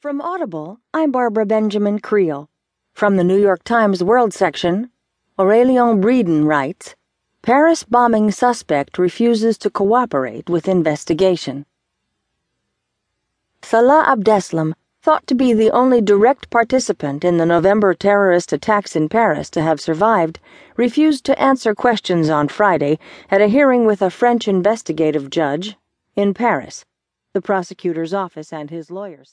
From Audible, I'm Barbara Benjamin Creel. From the New York Times World section, Aurélien Breeden writes Paris bombing suspect refuses to cooperate with investigation. Salah Abdeslam, thought to be the only direct participant in the November terrorist attacks in Paris to have survived, refused to answer questions on Friday at a hearing with a French investigative judge in Paris, the prosecutor's office and his lawyers